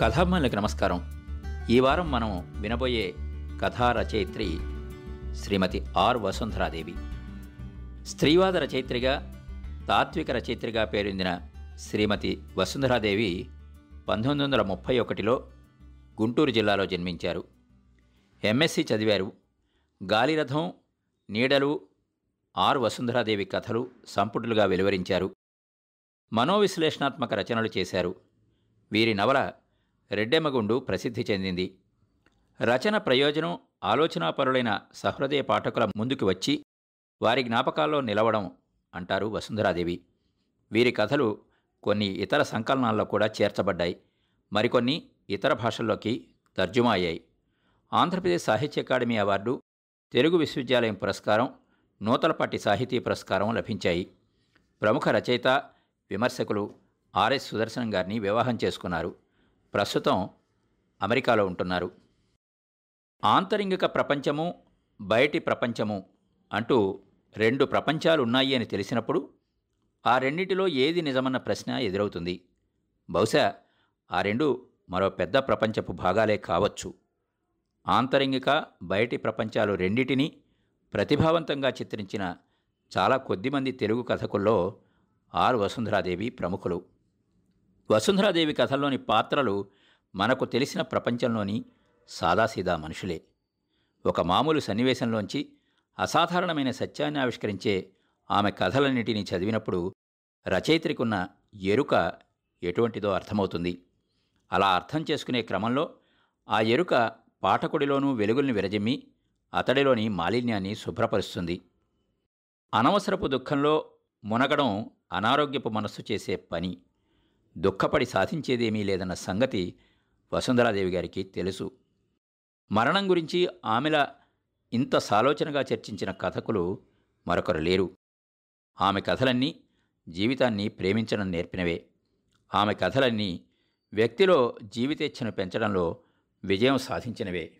కథాభిమానులకు నమస్కారం. ఈ వారం మనం వినబోయే కథా రచయిత్రి శ్రీమతి ఆర్ వసుంధరాదేవి. స్త్రీవాద రచయిత్రిగా తాత్విక రచయిత్రిగా పేరొందిన శ్రీమతి వసుంధరాదేవి పంతొమ్మిది వందల ముప్పై ఒకటిలో గుంటూరు జిల్లాలో జన్మించారు. ఎంఎస్సి చదివారు. గాలిరథం నీడలు ఆర్ వసుంధరాదేవి కథలు సంపుటులుగా వెలువరించారు. మనోవిశ్లేషణాత్మక రచనలు చేశారు. వీరి నవల రెడ్డెమ్మగుండు ప్రసిద్ధి చెందింది. రచన ప్రయోజనం ఆలోచనాపరులైన సహృదయ పాఠకుల ముందుకు వచ్చి వారి జ్ఞాపకాల్లో నిలవడం అంటారు వసుంధరాదేవి. వీరి కథలు కొన్ని ఇతర సంకలనాల్లో కూడా చేర్చబడ్డాయి. మరికొన్ని ఇతర భాషల్లోకి తర్జుమా అయ్యాయి. ఆంధ్రప్రదేశ్ సాహిత్య అకాడమీ అవార్డు తెలుగు విశ్వవిద్యాలయం పురస్కారం నూతలపాటి సాహితీ పురస్కారం లభించాయి. ప్రముఖ రచయిత విమర్శకులు ఆర్ఎస్ సుదర్శన్ గారిని వివాహం చేసుకున్నారు. ప్రస్తుతం అమెరికాలో ఉంటున్నారు. ఆంతరింగిక ప్రపంచము బయటి ప్రపంచము అంటూ రెండు ప్రపంచాలు ఉన్నాయి అని తెలిసినప్పుడు ఆ రెండిటిలో ఏది నిజమన్న ప్రశ్న ఎదురవుతుంది. బహుశా ఆ రెండు మరో పెద్ద ప్రపంచపు భాగాలే కావచ్చు. ఆంతరింగిక బయటి ప్రపంచాలు రెండిటినీ ప్రతిభావంతంగా చిత్రించిన చాలా కొద్దిమంది తెలుగు కథకుల్లో ఆర్ వసుంధరాదేవి ప్రముఖులు. వసుంధరాదేవి కథల్లోని పాత్రలు మనకు తెలిసిన ప్రపంచంలోని సాదాసీదా మనుషులే. ఒక మామూలు సన్నివేశంలోంచి అసాధారణమైన సత్యాన్ని ఆవిష్కరించే ఆమె కథలన్నిటినీ చదివినప్పుడు రచయిత్రికున్న ఎరుక ఎటువంటిదో అర్థమవుతుంది. అలా అర్థం చేసుకునే క్రమంలో ఆ ఎరుక పాఠకుడిలోనూ వెలుగుల్ని విరజిమ్మి అతడిలోని మాలిన్యాన్ని శుభ్రపరుస్తుంది. అనవసరపు దుఃఖంలో మునగడం అనారోగ్యపు మనస్సు చేసే పని. దుఃఖపడి సాధించేదేమీ లేదన్న సంగతి వసుంధరాదేవి గారికి తెలుసు. మరణం గురించి ఆమెల ఇంత సాలోచనగా చర్చించిన కథకులు మరొకరు లేరు. ఆమె కథలన్నీ జీవితాన్ని ప్రేమించడం నేర్పినవే. ఆమె కథలన్నీ వ్యక్తిలో జీవితేచ్ఛను పెంచడంలో విజయం సాధించినవే.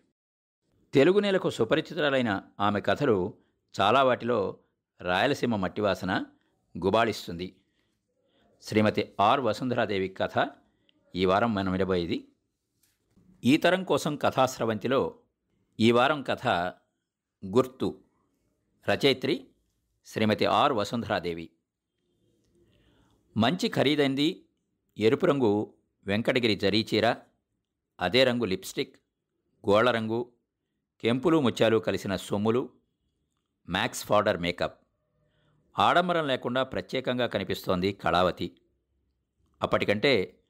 తెలుగు నేలకు సుపరిచితురాలైన ఆమె కథలు చాలా వాటిలో రాయలసీమ మట్టివాసన గుబాళిస్తుంది. శ్రీమతి ఆర్ వసుంధరాదేవి కథ ఈ వారం మనం వినబోయేది. ఈ తరం కోసం కథాస్రవంతిలో ఈ వారం కథ గుర్తు. రచయిత్రి శ్రీమతి ఆర్ వసుంధరాదేవి. మంచి ఖరీదైంది ఎరుపు రంగు వెంకటగిరి జరీ చీర అదే రంగు లిప్స్టిక్ గోళ్ళ రంగు కెంపులు ముత్యాలు కలిసిన సొమ్ములు మ్యాక్స్ ఫార్డర్ మేకప్. ఆడంబరం లేకుండా ప్రత్యేకంగా కనిపిస్తోంది కళావతి. అప్పటికంటే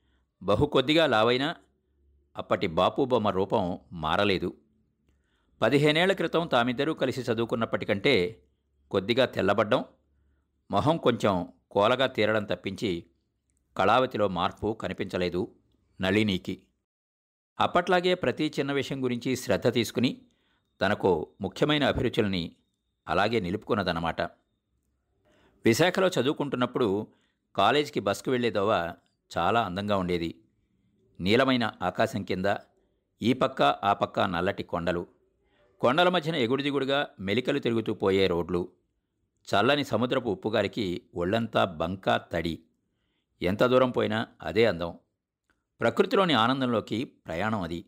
బహు కొద్దిగా లావైనా అప్పటి బాపు బొమ్మ రూపం మారలేదు. పదిహేనేళ్ళ క్రితం తామిద్దరూ కలిసి చదువుకున్నప్పటికంటే కొద్దిగా తెల్లబడ్డం మొహం కొంచెం కోలగా తీరడం తప్పించి కళావతిలో మార్పు కనిపించలేదు నళినీకి. అప్పట్లాగే ప్రతి చిన్న విషయం గురించి శ్రద్ధ తీసుకుని తనకు ముఖ్యమైన అభిరుచుల్ని అలాగే నిలుపుకున్నదన్నమాట. విశాఖలో చదువుకుంటున్నప్పుడు కాలేజీకి బస్కు వెళ్ళేదోవ చాలా అందంగా ఉండేది. నీలమైన ఆకాశం కింద ఈ పక్క ఆ పక్క నల్లటి కొండలు. కొండల మధ్యన ఎగుడు దిగుడుగా మెలికలు తిరుగుతూ పోయే రోడ్లు. చల్లని సముద్రపు ఉప్పుగారికి ఒళ్ళంతా బంకా తడి. ఎంత దూరం పోయినా అదే అందం. ప్రకృతిలోని ఆనందంలోకి ప్రయాణం అది.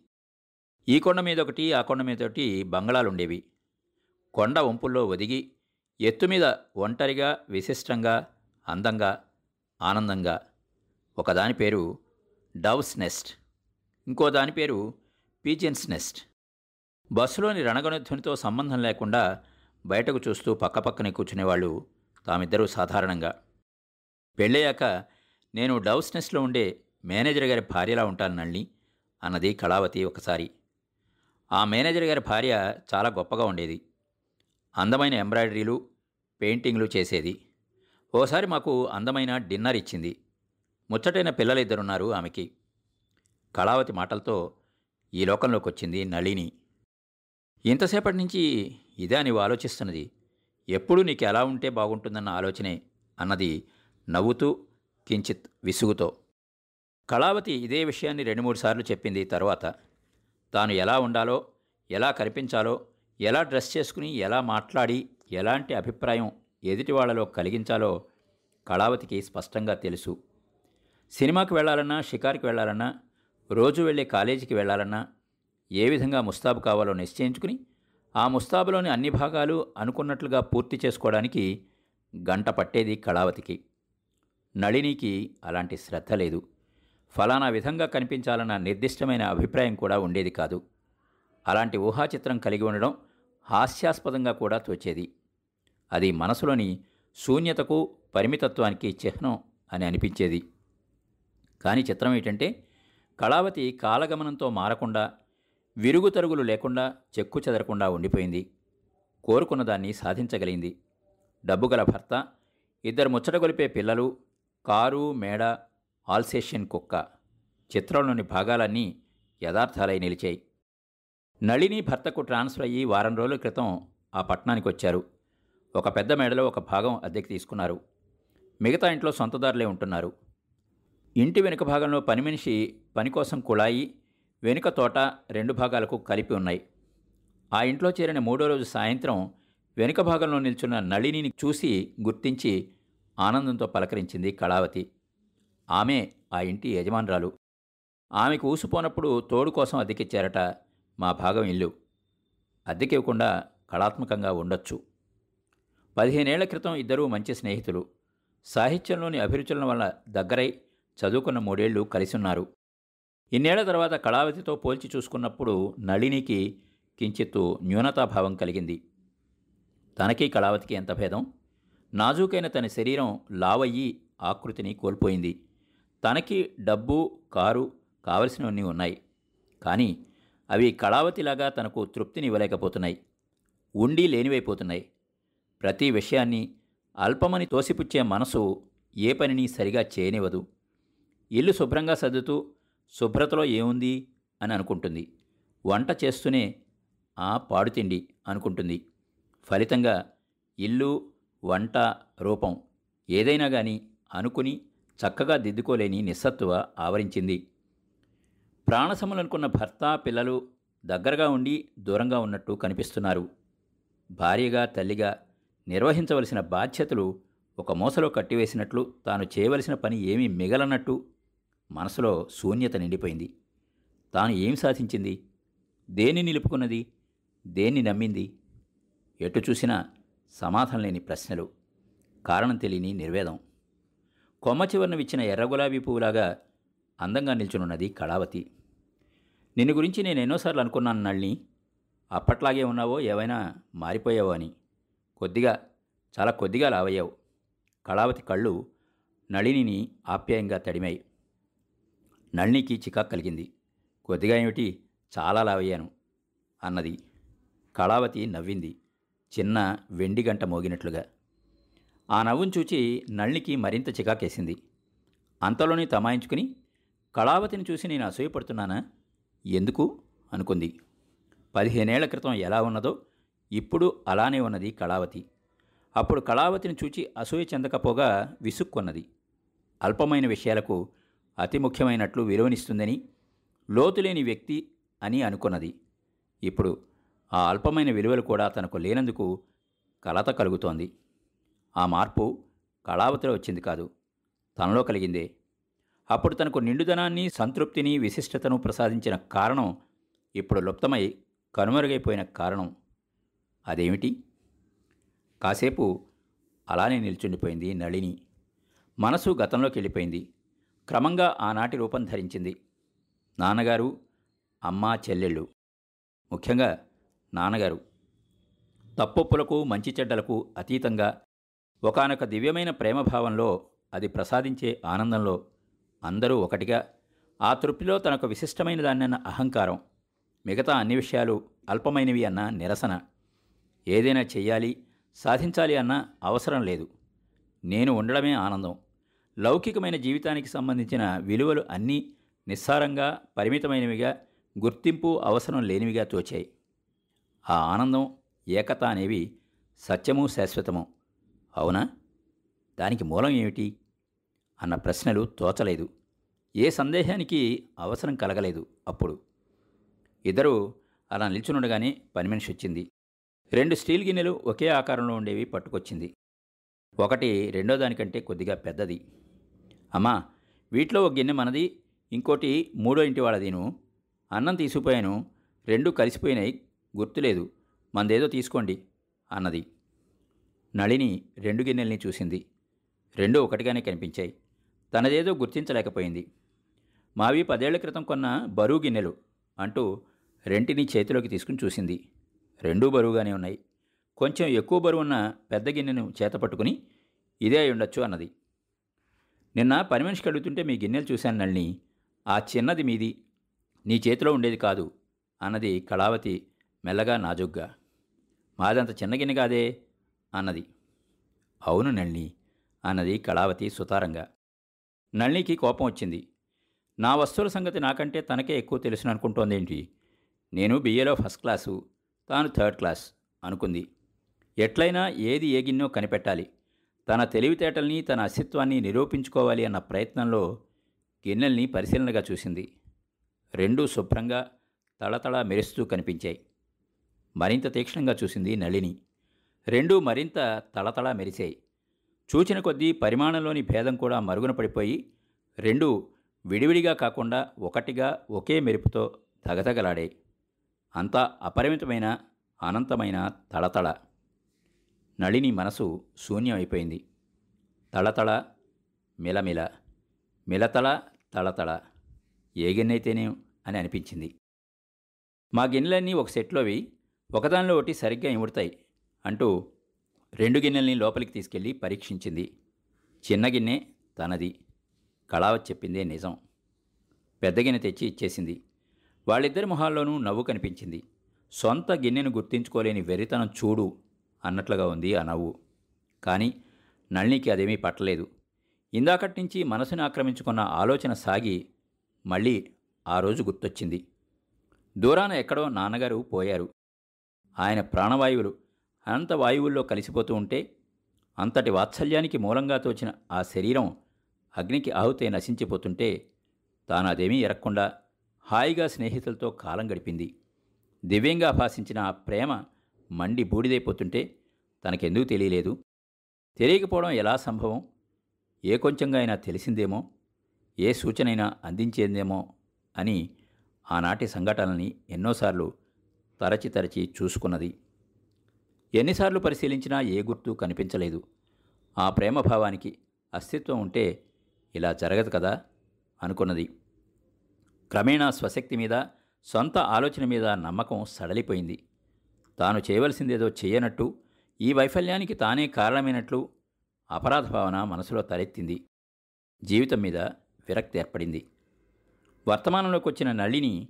ఈ కొండ మీద ఒకటి ఆ కొండ మీద ఒకటి బంగళాలుండేవి. కొండ వంపుల్లో ఒదిగి ఎత్తు మీద ఒంటరిగా విశిష్టంగా అందంగా ఆనందంగా. ఒకదాని పేరు డవ్స్ నెస్ట్. ఇంకో దాని పేరు పీజన్స్ నెస్ట్. బస్సులోని రణగొనధ్వనితో సంబంధం లేకుండా బయటకు చూస్తూ పక్కపక్కనే కూర్చునేవాళ్ళు తామిద్దరూ సాధారణంగా. పెళ్ళయ్యాక నేను డవ్స్ నెస్ట్లో ఉండే మేనేజర్ గారి భార్యలా ఉంటాను నళ్ళి అన్నది కళావతి ఒకసారి. ఆ మేనేజర్ గారి భార్య చాలా గొప్పగా ఉండేది. అందమైన ఎంబ్రాయిడరీలు పెయింటింగ్లు చేసేది. ఓసారి మాకు అందమైన డిన్నర్ ఇచ్చింది. ముచ్చటైన పిల్లలిద్దరున్నారు ఆమెకి. కళావతి మాటలతో ఈ లోకంలోకి వచ్చింది నళిని. ఇంతసేపటి నుంచి ఇదే నీవు ఆలోచిస్తున్నది. ఎప్పుడు నీకు ఎలా ఉంటే బాగుంటుందన్న ఆలోచనే అన్నది నవ్వుతూ కించిత్ విసుగుతో. కళావతి ఇదే విషయాన్ని రెండు మూడు సార్లు చెప్పింది తర్వాత. తాను ఎలా ఉండాలో ఎలా కనిపించాలో ఎలా డ్రెస్ చేసుకుని ఎలా మాట్లాడి ఎలాంటి అభిప్రాయం ఎదుటి వాళ్ళలో కలిగించాలో కళావతికి స్పష్టంగా తెలుసు. సినిమాకి వెళ్ళాలన్నా షికార్కి వెళ్ళాలన్నా రోజు వెళ్ళే కాలేజీకి వెళ్ళాలన్నా ఏ విధంగా ముస్తాబు కావాలో నిశ్చయించుకుని ఆ ముస్తాబులోని అన్ని భాగాలు అనుకున్నట్లుగా పూర్తి చేసుకోవడానికి గంట పట్టేది కళావతికి. నళినికి అలాంటి శ్రద్ధ లేదు. ఫలానా విధంగా కనిపించాలన్న నిర్దిష్టమైన అభిప్రాయం కూడా ఉండేది కాదు. అలాంటి ఊహాచిత్రం కలిగి ఉండడం హాస్యాస్పదంగా కూడా తోచేది. అది మనసులోని శూన్యతకు పరిమితత్వానికి చిహ్నం అని అనిపించేది. కానీ చిత్రం ఏంటంటే కళావతి కాలగమనంతో మారకుండా విరుగు తరుగులు లేకుండా చెక్కు చెదరకుండా ఉండిపోయింది. కోరుకున్న దాన్ని సాధించగలిగింది. డబ్బుగల భర్త ఇద్దరు ముచ్చటగొలిపే పిల్లలు కారు మేడ ఆల్సేషియన్ కుక్క చిత్రంలోని భాగాలన్నీ యథార్థాలై నిలిచాయి. నళిని భర్తకు ట్రాన్స్ఫర్ అయ్యి వారం రోజుల క్రితం ఆ పట్టణానికి వచ్చారు. ఒక పెద్ద మేడలో ఒక భాగం అద్దెకి తీసుకున్నారు. మిగతా ఇంట్లో సొంతదారులే ఉంటున్నారు. ఇంటి వెనుక భాగంలో పని మనిషి పని కోసం కుళాయి వెనుక తోట రెండు భాగాలకు కలిపి ఉన్నాయి. ఆ ఇంట్లో చేరిన మూడో రోజు సాయంత్రం వెనుక భాగంలో నిల్చున్న నళినిని చూసి గుర్తించి ఆనందంతో పలకరించింది కళావతి. ఆమె ఆ ఇంటి యజమానురాలు. ఆమెకు ఊసిపోనప్పుడు తోడు కోసం అద్దెకిచ్చారట మా భాగం ఇల్లు. అద్దెకివ్వకుండా కళాత్మకంగా ఉండొచ్చు. పదిహేనేళ్ళ క్రితం ఇద్దరూ మంచి స్నేహితులు. సాహిత్యంలోని అభిరుచుల వల్ల దగ్గరై చదువుకున్న మూడేళ్ళు కలిసున్నారు. ఇన్నేళ్ళ తర్వాత కళావతితో పోల్చి చూసుకున్నప్పుడు నళినికి కించిత్తు న్యూనతాభావం కలిగింది. తనకి కళావతికి ఎంత భేదం? నాజూకైన తన శరీరం లావయ్యి ఆకృతిని కోల్పోయింది. తనకి డబ్బు కారు కావలసినవన్నీ ఉన్నాయి. కానీ అవి కళావతిలాగా తనకు తృప్తిని ఇవ్వలేకపోతున్నాయి ఉండి లేనివైపోతున్నాయి. ప్రతి విషయాన్ని అల్పమని తోసిపుచ్చే మనసు ఏ పనిని సరిగా చేయనివ్వదు. ఇల్లు శుభ్రంగా సర్దుతూ శుభ్రతలో ఏముంది అని అనుకుంటుంది. వంట చేస్తూనే ఆ పాడుతిండి అనుకుంటుంది. ఫలితంగా ఇల్లు వంట రూపం ఏదైనా కానీ అనుకుని చక్కగా దిద్దుకోలేని నిస్సత్తువ ఆవరించింది. ప్రాణసములనుకున్న భర్త పిల్లలు దగ్గరగా ఉండి దూరంగా ఉన్నట్టు కనిపిస్తున్నారు. భార్యగా తల్లిగా నిర్వహించవలసిన బాధ్యతలు ఒక మూసలో కట్టివేసినట్లు తాను చేయవలసిన పని ఏమీ మిగలనట్టు మనసులో శూన్యత నిండిపోయింది. తాను ఏం సాధించింది? దేన్ని నిలుపుకున్నది? దేన్ని నమ్మింది? ఎటు చూసినా సమాధానం లేని ప్రశ్నలు. కారణం తెలియని నిర్వేదం. కొమ్మ చివరన విచ్చిన ఎర్ర గులాబీ పువ్వులాగా అందంగా నిల్చునున్నది కళావతి. నిన్ను గురించి నేను ఎన్నోసార్లు అనుకున్నాను నళ్ళని అప్పట్లాగే ఉన్నావో ఏవైనా మారిపోయావో అని. కొద్దిగా చాలా కొద్దిగా లావయ్యావు. కళావతి కళ్ళు నళినిని ఆప్యాయంగా తడిమాయి. నళినికి చికాకు కలిగింది. కొద్దిగా ఏమిటి చాలా లావయ్యాను అన్నది. కళావతి నవ్వింది చిన్న వెండి గంట మోగినట్లుగా. ఆ నవ్వును చూచి నళినికి మరింత చికాకేసింది. అంతలోనే తమాయించుకుని కళావతిని చూసి నేను అసూయపడుతున్నానా? ఎందుకు? అనుకుంది. పదిహేనేళ్ళ క్రితం ఎలా ఉన్నదో ఇప్పుడు అలానే ఉన్నది కళావతి. అప్పుడు కళావతిని చూచి అసూయ చెందకపోగా విసుక్కున్నది. అల్పమైన విషయాలకు అతి ముఖ్యమైనట్లు విలువనిస్తుందని లోతులేని వ్యక్తి అని అనుకున్నది. ఇప్పుడు ఆ అల్పమైన విలువలు కూడా తనకు లేనందుకు కలత కలుగుతోంది. ఆ మార్పు కళావతిలో వచ్చింది కాదు తనలో కలిగిందే. అప్పుడు తనకు నిండుదనాన్ని సంతృప్తిని విశిష్టతను ప్రసాదించిన కారణం ఇప్పుడు లుప్తమై కనుమరుగైపోయిన కారణం. అదేమిటి? కాసేపు అలానే నిల్చుండిపోయింది నళిని. మనసు గతంలోకి వెళ్ళిపోయింది. క్రమంగా ఆనాటి రూపం ధరించింది. నాన్నగారు అమ్మ చెల్లెళ్ళు. ముఖ్యంగా నాన్నగారు. తప్పొప్పులకు మంచి చెడ్డలకు అతీతంగా ఒకానొక దివ్యమైన ప్రేమభావంలో అది ప్రసాదించే ఆనందంలో అందరూ ఒకటిగా ఆ తృప్తిలో తనకు విశిష్టమైన దాన్నన్న అహంకారం మిగతా అన్ని విషయాలు అల్పమైనవి అన్న నిరసన. ఏదైనా చెయ్యాలి సాధించాలి అన్న అవసరం లేదు. నేను ఉండడమే ఆనందం. లౌకికమైన జీవితానికి సంబంధించిన విలువలు అన్నీ నిస్సారంగా పరిమితమైనవిగా గుర్తింపు అవసరం లేనివిగా తోచాయి. ఆ ఆనందం ఏకత అనేవి సత్యము శాశ్వతము. అవునా? దానికి మూలం ఏమిటి? అన్న ప్రశ్నలు తోచలేదు. ఏ సందేహానికి అవసరం కలగలేదు అప్పుడు. ఇద్దరు అలా నిల్చునుండగానే పని మనిషి వచ్చింది. రెండు స్టీల్ గిన్నెలు ఒకే ఆకారంలో ఉండేవి పట్టుకొచ్చింది. ఒకటి రెండో దానికంటే కొద్దిగా పెద్దది. అమ్మా వీటిలో ఒక గిన్నె మనది ఇంకోటి మూడో ఇంటి వాళ్ళదిను. అన్నం తీసుకుపోయాను రెండు కలిసిపోయినాయి గుర్తులేదు. మందేదో తీసుకోండి అన్నది. నళిని రెండు గిన్నెల్ని చూసింది. రెండు ఒకటిగానే కనిపించాయి. తనదేదో గుర్తించలేకపోయింది. మావి పదేళ్ళ క్రితం కొన్న బరువు గిన్నెలు అంటూ రెంటిని చేతిలోకి తీసుకుని చూసింది. రెండూ బరువుగానే ఉన్నాయి. కొంచెం ఎక్కువ బరువున్న పెద్ద గిన్నెను చేత పట్టుకుని ఇదే అయి ఉండొచ్చు అన్నది. నిన్న పని మనిషికి అడుగుతుంటే మీ గిన్నెలు చూశాను నల్ని ఆ చిన్నది మీది. నీ చేతిలో ఉండేది కాదు అన్నది కళావతి మెల్లగా నాజుగ్గా. మాదంత చిన్న గిన్నె కాదే అన్నది. అవును నళిని అన్నది కళావతి సుతారంగా. నళినికి కోపం వచ్చింది. నా వస్తువుల సంగతి నాకంటే తనకే ఎక్కువ తెలుసును అనుకుంటోందేంటి నేను బిఏలో ఫస్ట్ క్లాసు తాను థర్డ్ క్లాస్ అనుకుంది. ఎట్లయినా ఏది ఏ గిన్నెో కనిపెట్టాలి. తన తెలివితేటల్ని తన అస్తిత్వాన్ని నిరూపించుకోవాలి అన్న ప్రయత్నంలో గిన్నెల్ని పరిశీలనగా చూసింది. రెండూ శుభ్రంగా తళతళ మెరుస్తూ కనిపించాయి. మరింత తీక్షణంగా చూసింది నళిని. రెండూ మరింత తళతళ మెరిశాయి. చూచిన కొద్దీ పరిమాణంలోని భేదం కూడా మరుగున పడిపోయి రెండు విడివిడిగా కాకుండా ఒకటిగా ఒకే మెరుపుతో తగతగలాడాయి. అంతా అపరిమితమైన అనంతమైన తళతళ. నళిని మనసు శూన్యమైపోయింది తళతళ మిలమిల మిలతళ తళతళ. ఏ గిన్నెైతేనేం అని అనిపించింది. మా గిన్నెలన్నీ ఒక సెట్లోవి ఒకదానిలో ఒకటి సరిగ్గా ఇముడతాయి అంటూ రెండు గిన్నెల్ని లోపలికి తీసుకెళ్ళి పరీక్షించింది. చిన్న గిన్నె తనది. కళావత్ చెప్పిందే నిజం. పెద్ద గిన్నె తెచ్చి ఇచ్చేసింది. వాళ్ళిద్దరి మొహాల్లోనూ నవ్వు కనిపించింది. సొంత గిన్నెను గుర్తించుకోలేని వెరితనం చూడు అన్నట్లుగా ఉంది ఆ నవ్వు. కానీ నళినికి అదేమీ పట్టలేదు. ఇందాకటి నుంచి మనసుని ఆక్రమించుకున్న ఆలోచన సాగి మళ్ళీ ఆ రోజు గుర్తొచ్చింది. దూరాన ఎక్కడో నాన్నగారు పోయారు. ఆయన ప్రాణవాయువులు అనంత వాయువుల్లో కలిసిపోతూ ఉంటే అంతటి వాత్సల్యానికి మూలంగా తోచిన ఆ శరీరం అగ్నికి ఆహుతే నశించిపోతుంటే తాను అదేమీ ఎరక్కుండా హాయిగా స్నేహితులతో కాలం గడిపింది. దివ్యంగా భాషించిన ఆ ప్రేమ మండి బూడిదైపోతుంటే తనకెందుకు తెలియలేదు. తెలియకపోవడం ఎలా సంభవం? ఏ కొంచెంగా అయినా తెలిసిందేమో? ఏ సూచనైనా అందించేందేమో? అని ఆనాటి సంఘటనల్ని ఎన్నోసార్లు తరచి తరచి చూసుకున్నది. ఎన్నిసార్లు పరిశీలించినా ఏ గుర్తు కనిపించలేదు. ఆ ప్రేమభావానికి అస్తిత్వం ఉంటే ఇలా జరగదు కదా అనుకున్నది. క్రమేణా స్వశక్తి మీద సొంత ఆలోచన మీద నమ్మకం సడలిపోయింది. తాను చేయవలసిందేదో చేయనట్టు ఈ వైఫల్యానికి తానే కారణమైనట్లు అపరాధ భావన మనసులో తలెత్తింది. జీవితం మీద విరక్తి ఏర్పడింది. వర్తమానంలోకి వచ్చిన నళిని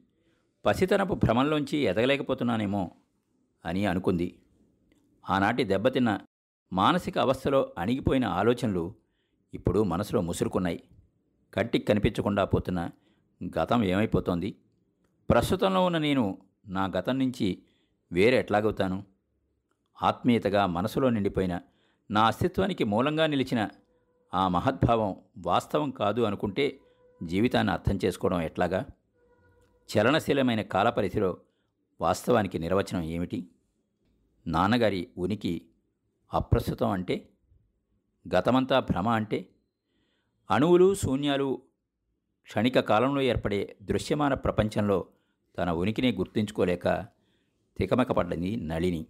పసితనపు భ్రమంలోంచి ఎదగలేకపోతున్నానేమో అని అనుకుంది. ఆనాటి దెబ్బతిన్న మానసిక అవస్థలో అణిగిపోయిన ఆలోచనలు ఇప్పుడు మనసులో ముసురుకున్నాయి. కంటికి కనిపించకుండా పోతున్న గతం ఏమైపోతోంది? ప్రస్తుతంలో ఉన్న నేను నా గతం నుంచి వేరే ఎట్లాగవుతాను? ఆత్మీయతగా మనసులో నిండిపోయిన నా అస్తిత్వానికి మూలంగా నిలిచిన ఆ మహద్భావం వాస్తవం కాదు అనుకుంటే జీవితాన్ని అర్థం చేసుకోవడం ఎట్లాగా? చలనశీలమైన కాలపరిధిలో వాస్తవానికి నిర్వచనం ఏమిటి? నాన్నగారి ఉనికి అప్రస్తుతం అంటే గతమంతా భ్రమ అంటే అణువులు శూన్యాలు క్షణిక కాలంలో ఏర్పడే దృశ్యమాన ప్రపంచంలో తన ఉనికిని గుర్తించుకోలేక తికమకపడ్డది నళిని.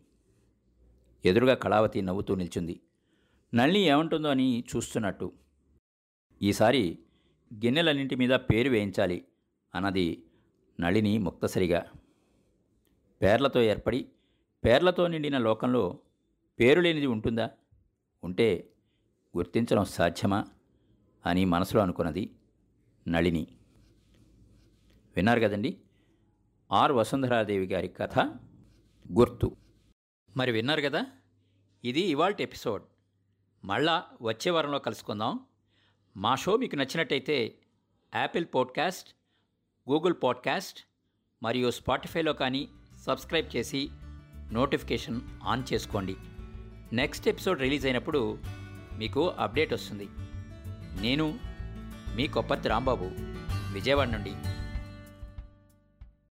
ఎదురుగా కళావతి నవ్వుతూ నిల్చుంది. నళిని ఏమంటుందో అని చూస్తున్నట్టు. ఈసారి గిన్నెలన్నింటి మీద పేరు వేయించాలి అన్నది నళిని ముక్తసరిగా. పేర్లతో ఏర్పడి పేర్లతో నిండిన లోకంలో పేరు లేనిది ఉంటుందా? ఉంటే గుర్తించడం సాధ్యమా? అని మనసులో అనుకున్నది నళిని. విన్నారు కదండి? ఆర్ వసుంధరాదేవి గారి కథ గుర్తు. మరి విన్నారు కదా? ఇది ఇవాల్టి ఎపిసోడ్. మళ్ళా వచ్చే వారంలో కలుసుకుందాం. మా షో మీకు నచ్చినట్టయితే యాపిల్ పాడ్కాస్ట్ గూగుల్ పాడ్కాస్ట్ మరియు స్పాటిఫైలో కానీ సబ్స్క్రైబ్ చేసి నోటిఫికేషన్ ఆన్ చేసుకోండి. నెక్స్ట్ ఎపిసోడ్ రిలీజ్ అయినప్పుడు మీకు అప్డేట్ వస్తుంది. నేను మీ కొప్పతి రాంబాబు విజయవాడ నుండి.